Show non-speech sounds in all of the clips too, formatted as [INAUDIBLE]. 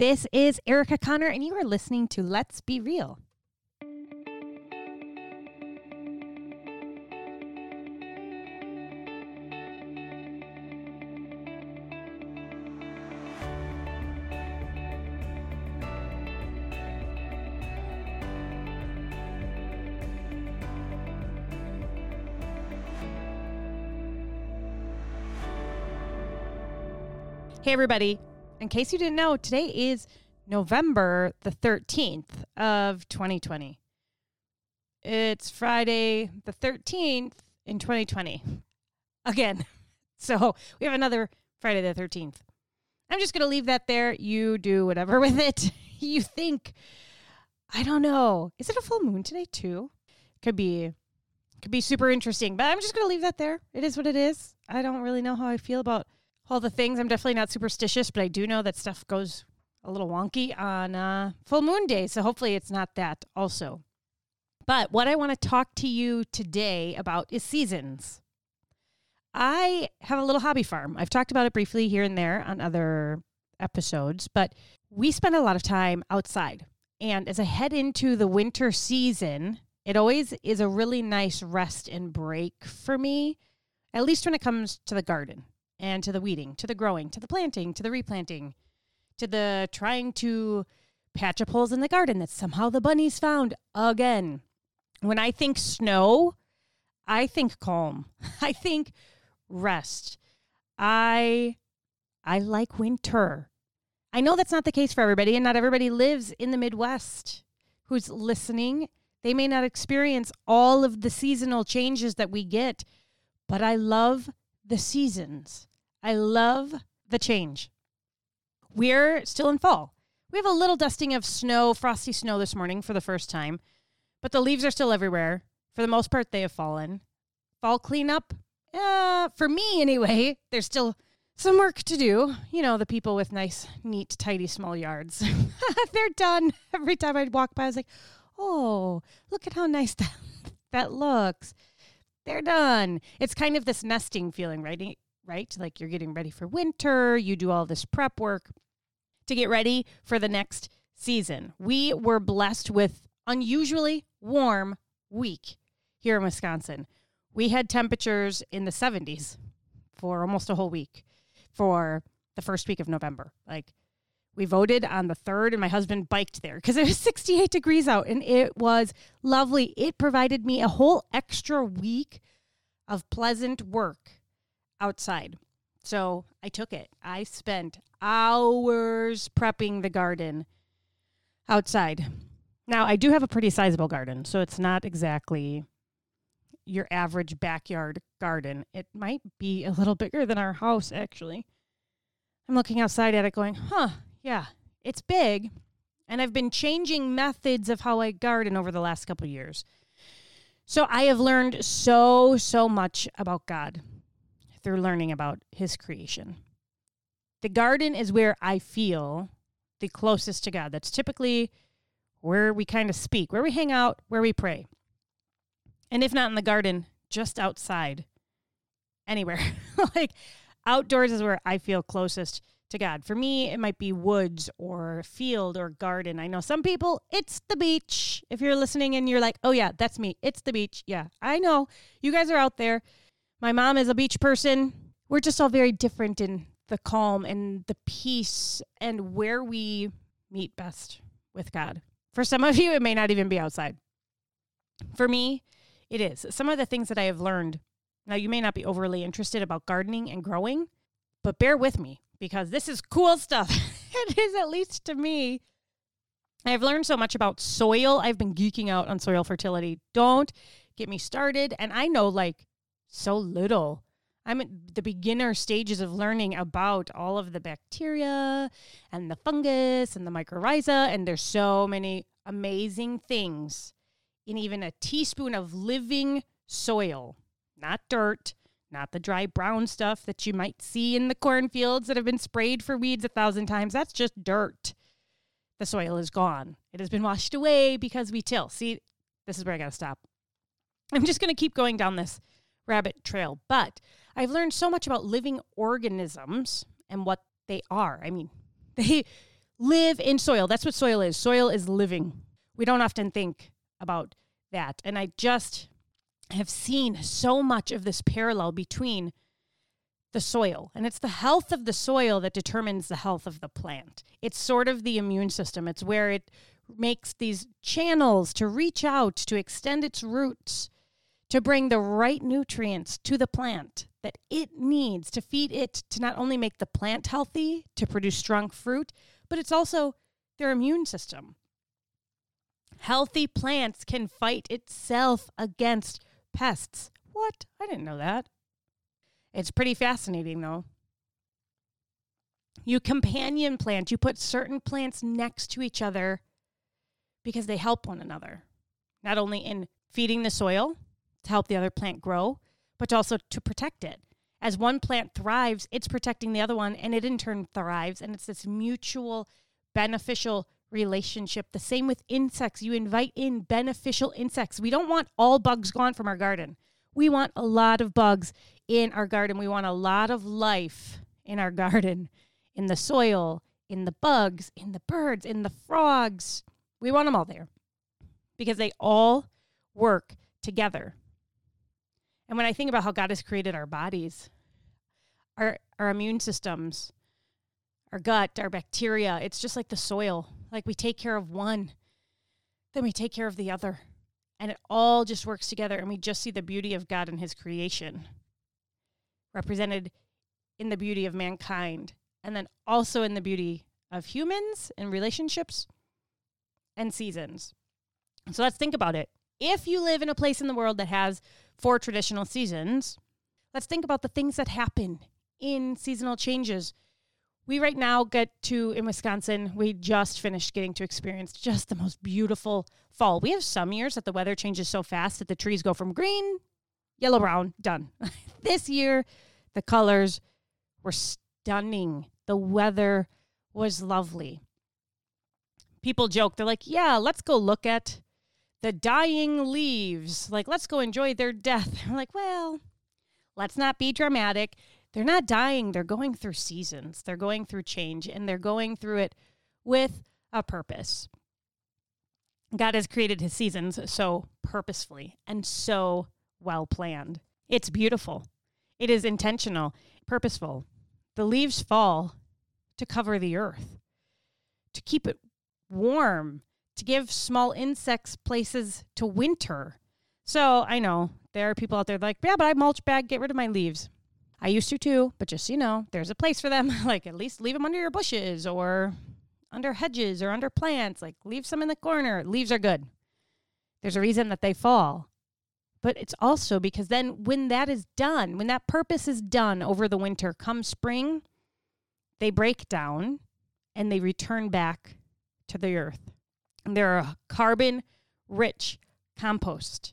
This is Erica Connor, and you are listening to Let's Be Real. Hey, everybody. In case you didn't know, today is November the 13th of 2020. It's Friday the 13th in 2020. Again. [LAUGHS] So we have another Friday the 13th. I'm just going to leave that there. You do whatever [LAUGHS] with it you think. I don't know. Is it a full moon today, too? Could be. Could be super interesting, but I'm just going to leave that there. It is what it is. I don't really know how I feel about all the things. I'm definitely not superstitious, but I do know that stuff goes a little wonky on uh, full moon day. So hopefully it's not that also. But what I want to talk to you today about is seasons. I have a little hobby farm. I've talked about it briefly here and there on other episodes, but we spend a lot of time outside. And as I head into the winter season, it always is a really nice rest and break for me, at least when it comes to the garden and to the weeding, to the growing, to the planting, to the replanting, to the trying to patch up holes in the garden that somehow the bunnies found again. When I think snow, I think calm. [LAUGHS] I think rest. I I like winter. I know that's not the case for everybody and not everybody lives in the Midwest who's listening. They may not experience all of the seasonal changes that we get, but I love the seasons. I love the change. We're still in fall. We have a little dusting of snow, frosty snow this morning for the first time, but the leaves are still everywhere. For the most part, they have fallen. Fall cleanup, uh, for me anyway, there's still some work to do. You know, the people with nice, neat, tidy, small yards. [LAUGHS] They're done. Every time I'd walk by, I was like, oh, look at how nice that, that looks. They're done. It's kind of this nesting feeling, right? Right? Like you're getting ready for winter, you do all this prep work to get ready for the next season. We were blessed with unusually warm week here in Wisconsin. We had temperatures in the 70s for almost a whole week for the first week of November. Like we voted on the 3rd and my husband biked there because it was [LAUGHS] 68 degrees out and it was lovely. It provided me a whole extra week of pleasant work outside. So I took it. I spent hours prepping the garden outside. Now, I do have a pretty sizable garden, so it's not exactly your average backyard garden. It might be a little bigger than our house, actually. I'm looking outside at it going, huh, yeah, it's big. And I've been changing methods of how I garden over the last couple years. So I have learned so, so much about God through learning about his creation. The garden is where I feel the closest to God. That's typically where we kind of speak, where we hang out, where we pray. And if not in the garden, just outside, anywhere. [LAUGHS] like outdoors is where I feel closest to God. For me, it might be woods or field or garden. I know some people, it's the beach. If you're listening and you're like, oh, yeah, that's me, it's the beach. Yeah, I know. You guys are out there. My mom is a beach person. We're just all very different in the calm and the peace and where we meet best with God. For some of [LAUGHS] you, it may not even be outside. For me, it is. Some of the things that I have learned. Now, you may not be overly interested about gardening and growing, but bear with me because this is cool stuff. [LAUGHS] it is, at least to me. I've learned so much about soil. I've been geeking out on soil fertility. Don't get me started. And I know like so little. I'm at the beginner stages of learning about all of the bacteria and the fungus and the mycorrhiza, and there's so many amazing things in even a teaspoon of living soil, not dirt, not the dry brown stuff that you might see in the cornfields that have been sprayed for weeds a thousand times. That's just dirt. The soil is gone. It has been washed away because we till. See, this is where I got to stop. I'm just going to keep going down this rabbit trail. But I've learned so much about living organisms and what they are. I mean, [LAUGHS] they live in soil. That's what soil is. Soil is living. We don't often think about that. And I just have seen so much of this parallel between the soil. And it's the health of the soil that determines the health of the plant. It's sort of the immune system, it's where it makes these channels to reach out, to extend its roots, to bring the right nutrients to the plant that it needs to feed it to not only make the plant healthy, to produce strong fruit, but it's also their immune system. Healthy plants can fight itself against pests. What? I didn't know that. It's pretty fascinating, though. You companion plant, you put certain plants next to each other because they help one another, not only in feeding the soil to help the other plant grow, but also to protect it. As one plant thrives, it's protecting the other one, and it in turn thrives. And it's this mutual beneficial relationship. The same with insects. You invite in beneficial insects. We don't want all bugs gone from our garden. We want a lot of bugs in our garden. We want a lot of life in our garden, in the soil, in the bugs, in the birds, in the frogs. We want them all there because they all work together. And when I think about how God has created our bodies, our, our immune systems, our gut, our bacteria, it's just like the soil. Like we take care of one, then we take care of the other. And it all just works together. And we just see the beauty of God and his creation represented in the beauty of mankind, and then also in the beauty of humans and relationships and seasons. So let's think about it. If you live in a place in the world that has four traditional seasons, let's think about the things that happen in seasonal changes. We right now get to, in Wisconsin, we just finished getting to experience just the most beautiful fall. We have some years that the weather changes so fast that the trees go from green, yellow, brown, done. [LAUGHS] this year, the colors were stunning. The weather was lovely. People joke, they're like, yeah, let's go look at the dying leaves. Like, let's go enjoy their death. [LAUGHS] I'm like, well, let's not be dramatic. They're not dying, they're going through seasons, they're going through change, and they're going through it with a purpose. God has created his seasons so purposefully and so well planned. It's beautiful. It is intentional, purposeful. The leaves fall to cover the earth, to keep it warm, to give small insects places to winter. So I know there are people out there like, yeah, but I mulch bag, get rid of my leaves. I used to too, but just so you know, there's a place for them. [LAUGHS] like at least leave them under your bushes or under hedges or under plants. Like leave some in the corner. Leaves are good. There's a reason that they fall. But it's also because then when that is done, when that purpose is done over the winter, come spring, they break down and they return back to the earth. They're a carbon rich compost.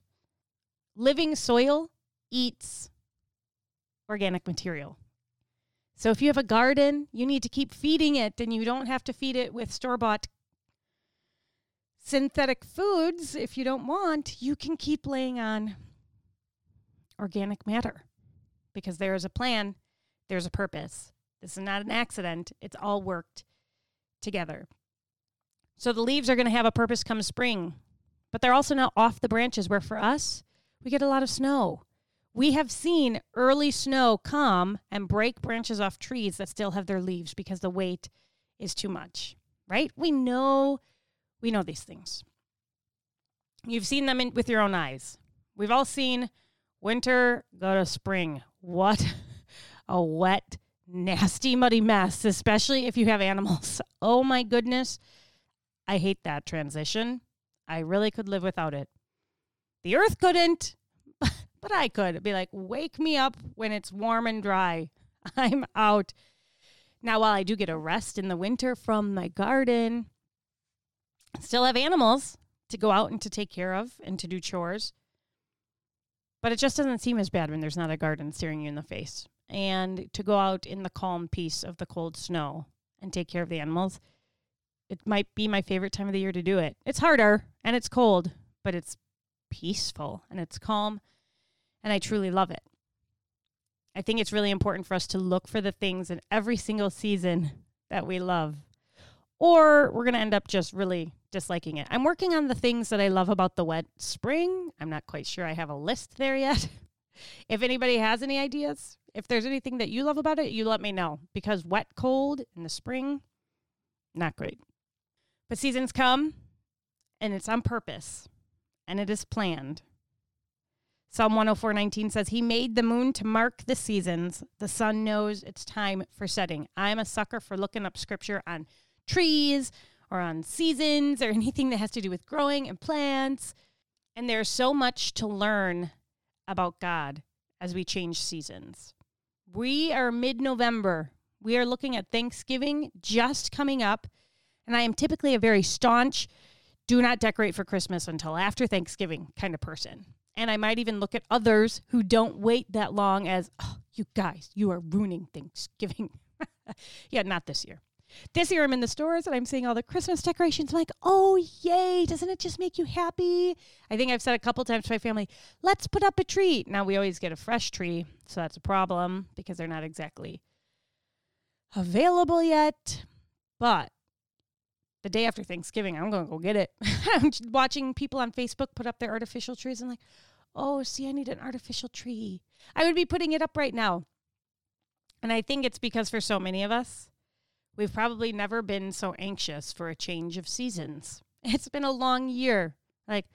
Living soil eats organic material. So if you have a garden, you need to keep feeding it and you don't have to feed it with store bought synthetic foods, if you don't want, you can keep laying on organic matter because there is a plan, there's a purpose. This is not an accident, it's all worked together. So the leaves are going to have a purpose come spring, but they're also now off the branches where for us, we get a lot of snow. We have seen early snow come and break branches off trees that still have their leaves because the weight is too much, right? We know we know these things. You've seen them in, with your own eyes. We've all seen winter go to spring. What [LAUGHS] a wet, nasty, muddy mess, especially if you have animals. [LAUGHS] Oh my goodness. I hate that transition. I really could live without it. The earth couldn't, [LAUGHS] but I could. be like, wake me up when it's warm and dry. [LAUGHS] I'm out. Now, while I do get a rest in the winter from my garden, I still have animals to go out and to take care of and to do chores. But it just doesn't seem as bad when there's not a garden staring you in the face. And to go out in the calm peace of the cold snow and take care of the animals, it might be my favorite time of the year to do it. It's harder and it's cold, but it's peaceful and it's calm. And I truly love it. I think it's really important for us to look for the things in every single season that we love or we're going to end up just really disliking it. I'm working on the things that I love about the wet spring. I'm not quite sure I have a list there yet. [LAUGHS] if anybody has any ideas, if there's anything that you love about it, you let me know because wet, cold in the spring, not great. But seasons come and it's on purpose and it is planned. Psalm 104:19 says he made the moon to mark the seasons. The sun knows it's time for setting. I'm a sucker for looking up scripture on trees or on seasons or [LAUGHS] anything that has to do with growing and plants. And there's so much to learn about God as we change seasons. We are mid November. We are looking at Thanksgiving just coming up. And I am typically a very staunch, do not decorate for Christmas until after Thanksgiving kind of person. And I might even look at others who don't wait that long as, oh, you guys, you are ruining Thanksgiving. [LAUGHS] yeah, not this year. This year I'm in the stores and I'm seeing all the Christmas decorations. I'm like, oh, yay. Doesn't it just make you happy? I think I've said a couple times to my family, let's put up a tree. Now we always get a fresh tree. So that's a problem because they're not exactly available yet. But the day after Thanksgiving, I'm going to go get it. [LAUGHS] I'm watching people on Facebook put up their artificial trees and like, oh, see, I need an artificial tree. I would be putting it up right now. And I think it's because for so many of us, We've probably never been so anxious for a change of seasons. [LAUGHS] It's been a long year. Like,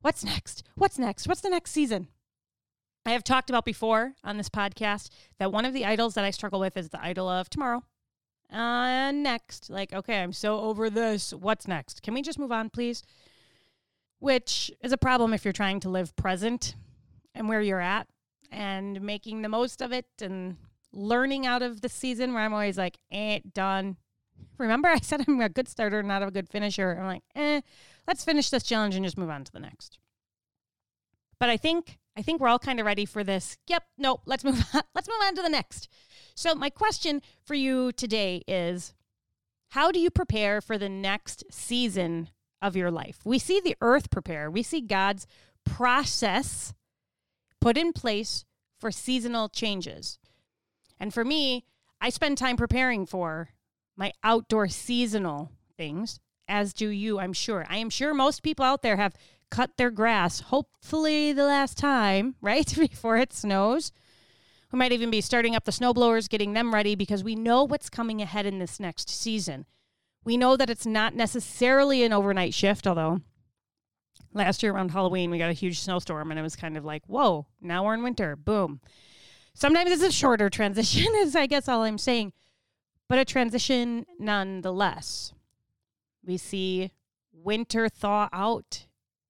what's next? What's next? What's the next season? I have talked about before on this podcast that one of the idols that I struggle with is the idol of tomorrow. Uh, next. Like, okay, I'm so over this. What's next? Can we just move on, please? Which is a problem if you're trying to live present and where you're at and making the most of it and learning out of the season where I'm always like, eh, done. Remember, [LAUGHS] I said I'm a good starter, not a good finisher. I'm like, eh, let's finish this challenge and just move on to the next. But I think I think we're all kind of ready for this. Yep, nope, let's move on. [LAUGHS] Let's move on to the next. So my question for you today is how do you prepare for the next season of your life? We see the earth prepare. We see God's process put in place for seasonal changes. And for me, I spend time preparing for my outdoor seasonal things, as do you, I'm sure. I am sure most people out there have cut their grass, hopefully the last time, [LAUGHS] right? [LAUGHS] Before it snows. We might even be starting up the snow blowers, getting them ready because we know what's coming ahead in this next season. We know that it's not necessarily an overnight shift, although last year around Halloween we got a huge snowstorm and it was kind of like, whoa, now we're in winter. Boom. Sometimes it's a shorter [LAUGHS] transition, is I guess all I'm saying, but a transition nonetheless. We see winter thaw out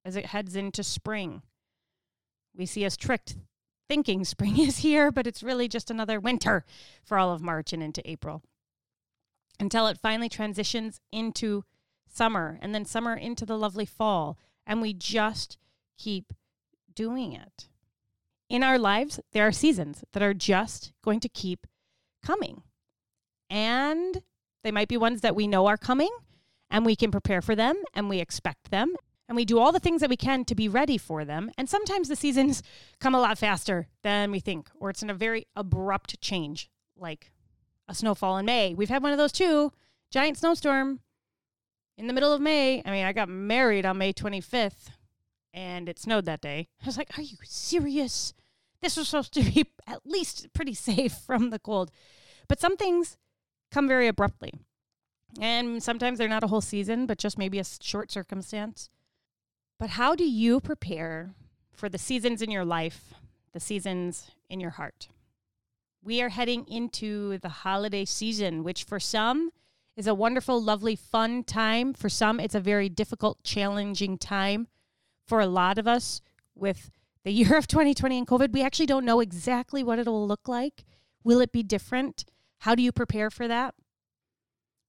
as it heads into spring. We see us tricked thinking [LAUGHS] spring is here, but it's really just another winter for all of March and into April until it finally transitions into summer and then summer into the lovely fall. And we just keep doing it in our lives, there are seasons that are just going to keep coming. And they might be ones that we know are coming and we can prepare for them and we expect them and we do all the things that we can to be ready for them. And sometimes the seasons [LAUGHS] come a lot faster than we think, or it's in a very abrupt change, like a snowfall in May. We've had one of those too giant snowstorm in the middle of May. I mean, I got married on May 25th and it snowed that day. I was like, Are you serious? This was supposed to be [LAUGHS] at least pretty safe from the cold. But some things come very abruptly. And sometimes they're not a whole season, but just maybe a short circumstance. But how do you prepare for the seasons in your life, the seasons in your heart? We are heading into the holiday season, which for some is a wonderful, lovely, fun time. For some, it's a very difficult, challenging time for a lot of us with the [LAUGHS] year of 2020 and COVID, we actually don't know exactly what it'll look like. Will it be different? How do you prepare for that?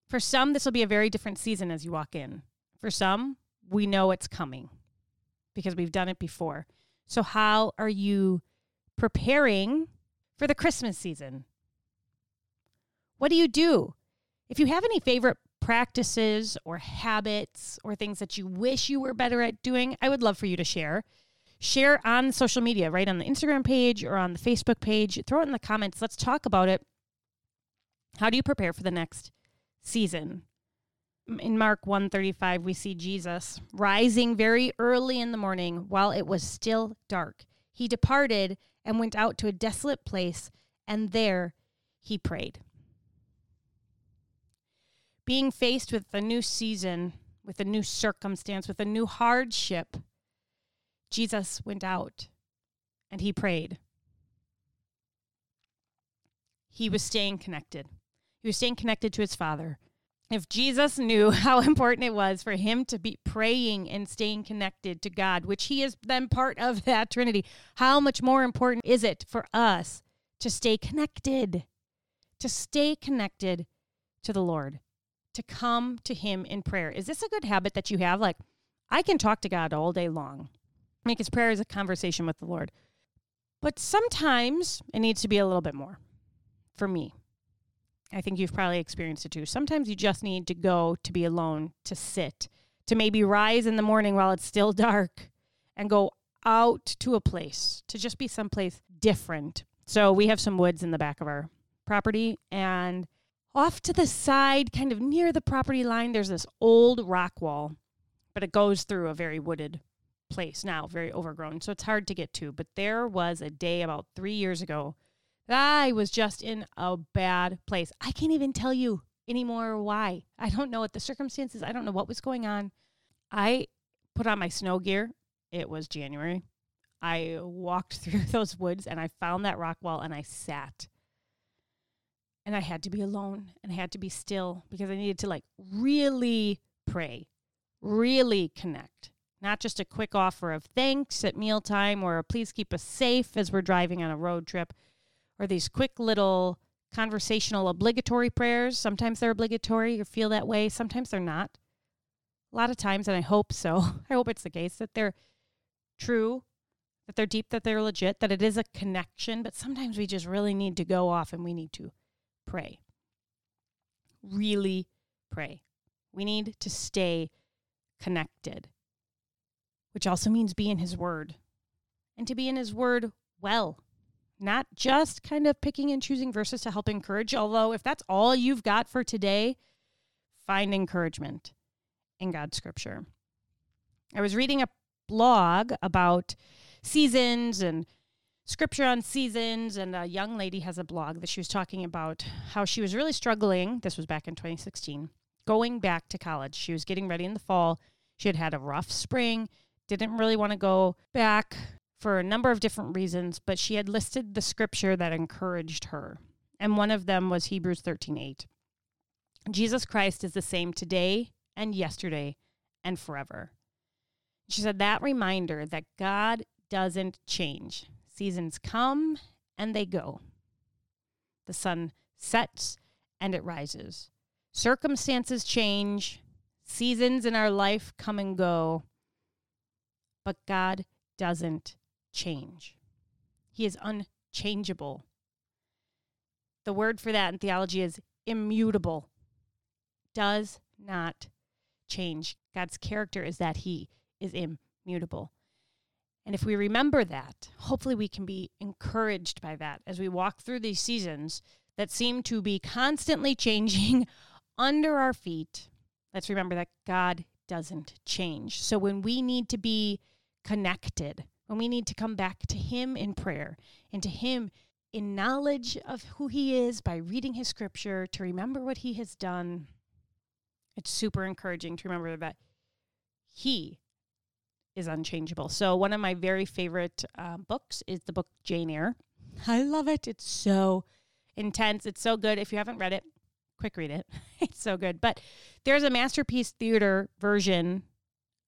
For some, this will be a very different season as you walk in. For some, we know it's coming because we've done it before. So, how are you preparing for the Christmas season? What do you do? If you have any favorite practices or habits or things that you wish you were better at doing, I would love for you to share. Share on social media, right on the Instagram page or on the Facebook page. Throw it in the comments. Let's talk about it. How do you prepare for the next season? In Mark 135 we see Jesus rising very early in the morning while it was still dark. He departed and went out to a desolate place and there he prayed. Being faced with a new season, with a new circumstance, with a new hardship, Jesus went out and he prayed. He was staying connected. He was staying connected to his Father. If Jesus knew [LAUGHS] how important it was for him to be praying and staying connected to God, which he is then part of [LAUGHS] that Trinity, how much more important is it for us to stay connected, to stay connected to the Lord, to come to him in prayer? Is this a good habit that you have? Like, I can talk to God all day long, make his prayer as a conversation with the Lord. But sometimes it needs to be a little bit more for me. I think you've probably experienced it too. Sometimes you just need to go to be alone, to sit, to maybe rise in the morning while it's still [LAUGHS] dark and go out to a place, to just be someplace different. So we have some woods in the back of our property and off to the side, kind of near the property line, there's this old rock wall, but it goes through a very wooded place now, very overgrown. So it's hard to get to. But there was a day about three years ago I was just in a bad place. I can't even tell you anymore why. I don't know what the circumstances, I don't know what was going on. I put on my snow gear. It was January. I walked [LAUGHS] through those woods and I found that rock wall and I sat. And I had to be alone and I had to be still because I needed to like really pray, really connect. Not just a quick offer of thanks at mealtime or please keep us safe as we're driving on a road trip or these quick little conversational obligatory prayers. Sometimes they're obligatory or feel that way, sometimes they're not. A lot of times, and I hope so, [LAUGHS] I hope it's the case that they're true, that they're deep, that they're legit, that it is a connection, but sometimes we just really need to go off and we need to pray. Really pray. We need to stay connected, which also means be in His Word and to be in His Word well not just kind of picking and choosing verses to help encourage. Although, if that's all you've got for today, find encouragement in God's scripture. I was reading a blog about seasons and scripture on seasons, and a young lady has a blog that she was talking about how she was really struggling. This was back in 2016, going back to college. She was getting ready in the fall. She had had a rough spring, didn't really want to go back for a number of different reasons, but she had listed the scripture that encouraged her. And one of them was Hebrews 13:8. Jesus Christ is the same today and yesterday and forever. She said that reminder that God doesn't change. Seasons come and they go. The sun sets and it rises. Circumstances change, seasons in our life come and go, but God doesn't change. He is unchangeable. The word for that in theology is immutable, does not change. God's character is that He is immutable. And if we remember that, hopefully we can be encouraged by that as we walk through these seasons that seem to be constantly changing [LAUGHS] under our feet. Let's remember that God doesn't change. So when we need to be connected, when we need to come back to Him in prayer and to Him in knowledge of who He is by reading His scripture, to remember what He has done. It's super encouraging to remember that He is unchangeable. So, one of my very favorite uh, books is the book Jane Eyre. I love it. It's so intense. It's so good. If you haven't read it, quick read it. [LAUGHS] it's so good. But there's a masterpiece theater version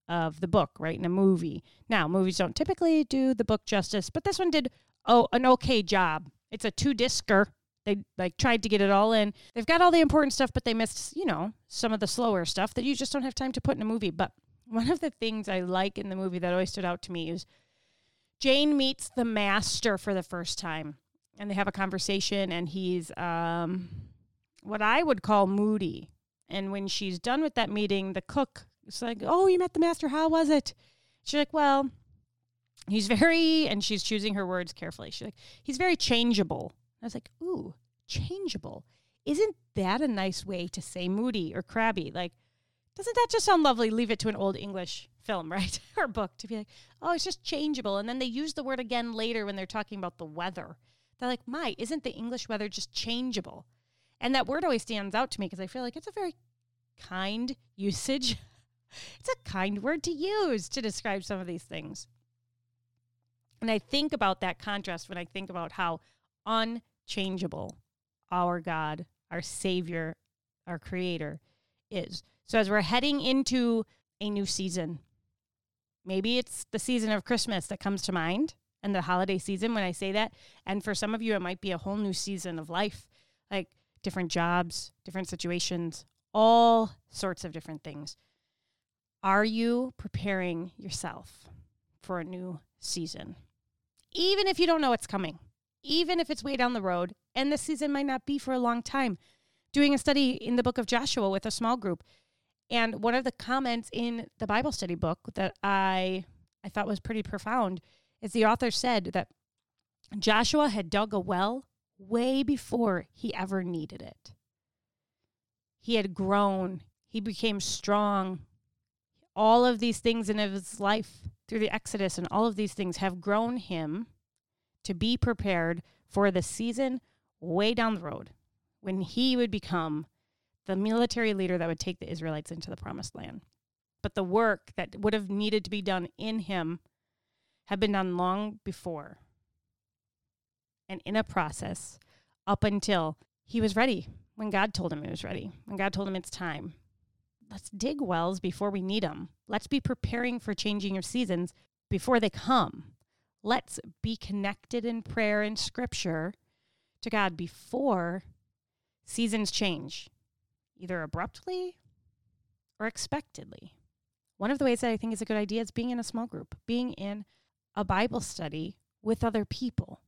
of the book, right? In a movie. Now, movies don't typically do the book justice, but this one did oh an okay job. It's a two discer. They like tried to get it all in. They've got all the important stuff, but they missed, you know, some of the slower stuff that you just don't have time to put in a movie. But one of the things I like in the movie that always stood out to me is Jane meets the master for the first time, and they have a conversation, and he's um, what I would call moody. And when she's done with that meeting, the cook it's like, oh, you met the master. How was it? She's like, well, he's very, and she's choosing her words carefully. She's like, he's very changeable. I was like, ooh, changeable. Isn't that a nice way to say moody or crabby? Like, Doesn't that just sound lovely? Leave it to an old English film, [LAUGHS] right? or book to be like, oh, it's just changeable. And then they use the word again later when they're talking about the weather. They're like, my, isn't the English weather just changeable? And that word always stands out to me because I feel like it's a very kind usage. It's a kind word to use to describe some of these things. And I think about that contrast when I think about how unchangeable our God, our Savior, our Creator is. So as we're heading into a new season, maybe it's the season of Christmas that comes to mind and the holiday season when I say that. And for some of you, it might be a whole new season of life, like different jobs, different situations, all sorts of different things. Are you preparing yourself for a new season? Even if you don't know what's coming, even if it's way down the road, and the season might not be for a long time. Doing a study in the book of Joshua with a small group. And one of the comments in the Bible study book that I I thought was pretty profound is the author said that Joshua had dug a well way before he ever needed it. He had grown, he became strong. All of these things in his life through the Exodus and all of these things have grown him to be prepared for the season way down the road when he would become the military leader that would take the Israelites into the promised land. But the work that would have needed to be done in him had been done long before and in a process up until he was ready when God told him he was ready, when God told him it's time. Let's dig wells before we need them. Let's be preparing for changing of seasons before they come. Let's be connected in prayer and scripture to God before seasons change, either abruptly or expectedly. One of the ways that I think is a good idea is being in a small group, being in a Bible study with other people.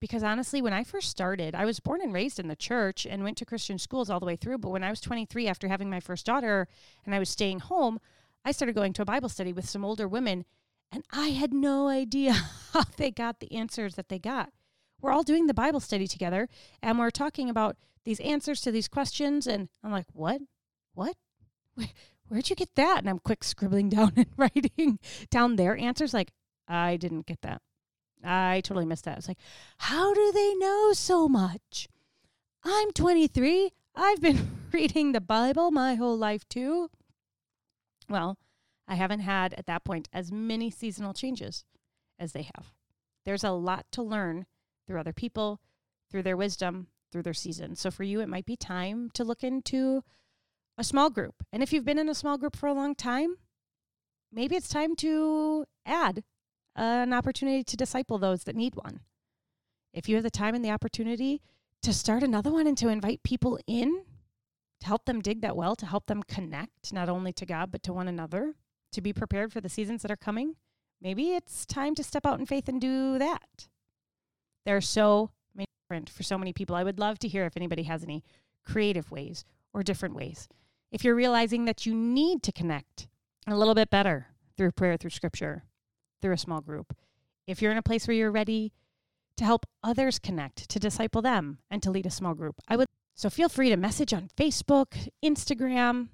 Because honestly, when I first started, I was born and raised in the church and went to Christian schools all the way through. But when I was 23, after having my first daughter and I was staying home, I started going to a Bible study with some older women. And I had no idea [LAUGHS] how they got the answers that they got. We're all doing the Bible study together and we're talking about these answers to these questions. And I'm like, what? What? Where'd you get that? And I'm quick scribbling [LAUGHS] down and writing down their answers. Like, I didn't get that. I totally missed that. It's like, how do they know so much? I'm 23. I've been [LAUGHS] reading the Bible my whole life too. Well, I haven't had at that point as many seasonal changes as they have. There's a lot to learn through other people, through their wisdom, through their season. So for you, it might be time to look into a small group. And if you've been in a small group for a long time, maybe it's time to add an opportunity to disciple those that need one. If you have the time and the opportunity to start another one and to invite people in to help them dig that well, to help them connect not only to God, but to one another, to be prepared for the seasons that are coming, maybe it's time to step out in faith and do that. There are so many different for so many people. I would love to hear if anybody has any creative ways or different ways. If you're realizing that you need to connect a little bit better through prayer, through scripture, through a small group. If you're in a place where you're ready to help others connect, to disciple them, and to lead a small group, I would so feel free to message on Facebook, Instagram,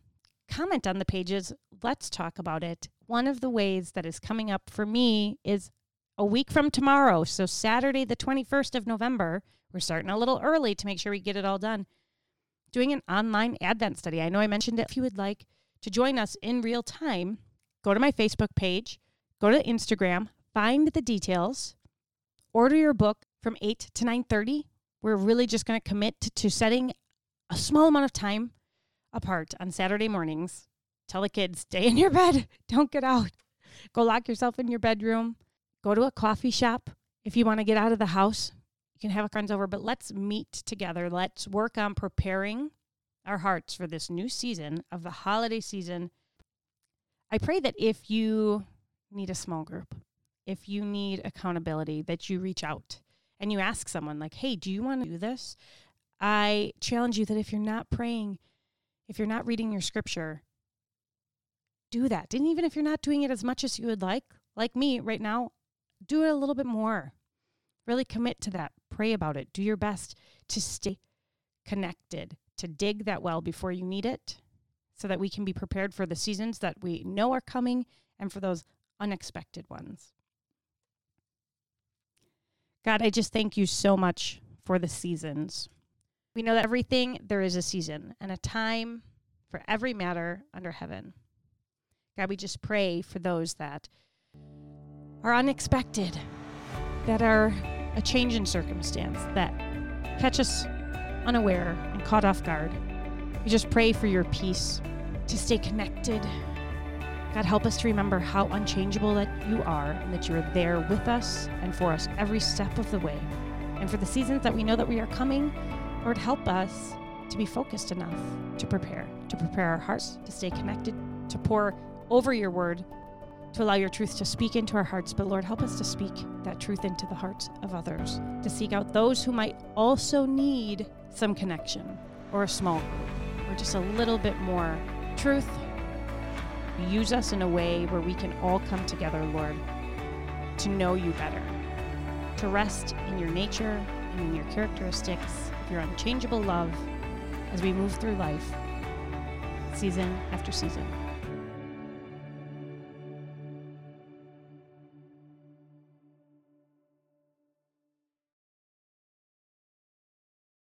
comment on the pages. Let's talk about it. One of the ways that is coming up for me is a week from tomorrow. So, Saturday, the 21st of November, we're starting a little early to make sure we get it all done. Doing an online Advent study. I know I mentioned it. If you would like to join us in real time, go to my Facebook page, go to Instagram, find the details, order your book from 8 to 9:30. We're really just going to commit to, setting a small amount of time apart on Saturday mornings. Tell the kids, stay in your bed, [LAUGHS] don't get out. Go lock yourself in your bedroom. Go to a coffee shop if you want to get out of the house. You can have a friends over, but let's meet together. Let's work on preparing our hearts for this new season of the holiday season. I pray that if you need a small group, if you need accountability, that you reach out and you ask someone, like, hey, do you want to do this? I challenge you that if you're not praying, if you're not reading your scripture, do that. And even if you're not doing it as much as you would like, like me right now, do it a little bit more. Really commit to that. Pray about it. Do your best to stay connected, to dig that well before you need it, so that we can be prepared for the seasons that we know are coming and for those unexpected ones. God, I just thank you so much for the seasons. We know that everything, there is a season and a time for every matter under heaven. God, we just pray for those that are unexpected, that are a change in circumstance, that catch us unaware and caught off guard. We just pray for your peace to stay connected. God, help us to remember how unchangeable that you are and that you are there with us and for us every step of the way. And for the seasons that we know that we are coming, Lord, help us to be focused enough to prepare, to prepare our hearts, to stay connected, to pour over your word, to allow your truth to speak into our hearts. But Lord, help us to speak that truth into the hearts of others, to seek out those who might also need some connection or a small group or just a little bit more truth. Use us in a way where we can all come together, Lord, to know you better, to rest in your nature and in your characteristics, your unchangeable love as we move through life, season after season.